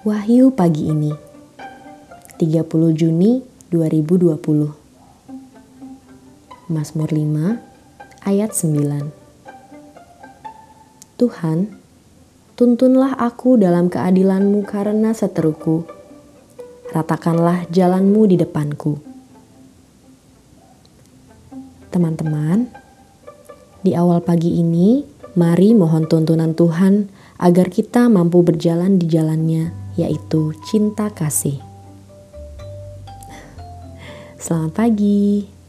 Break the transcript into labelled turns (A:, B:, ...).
A: Wahyu pagi ini 30 Juni 2020 Mazmur 5 ayat 9 Tuhan, tuntunlah aku dalam keadilanmu karena seteruku. Ratakanlah jalanmu di depanku. Teman-teman, di awal pagi ini, mari mohon tuntunan Tuhan agar kita mampu berjalan di jalannya, yaitu cinta kasih. Selamat pagi.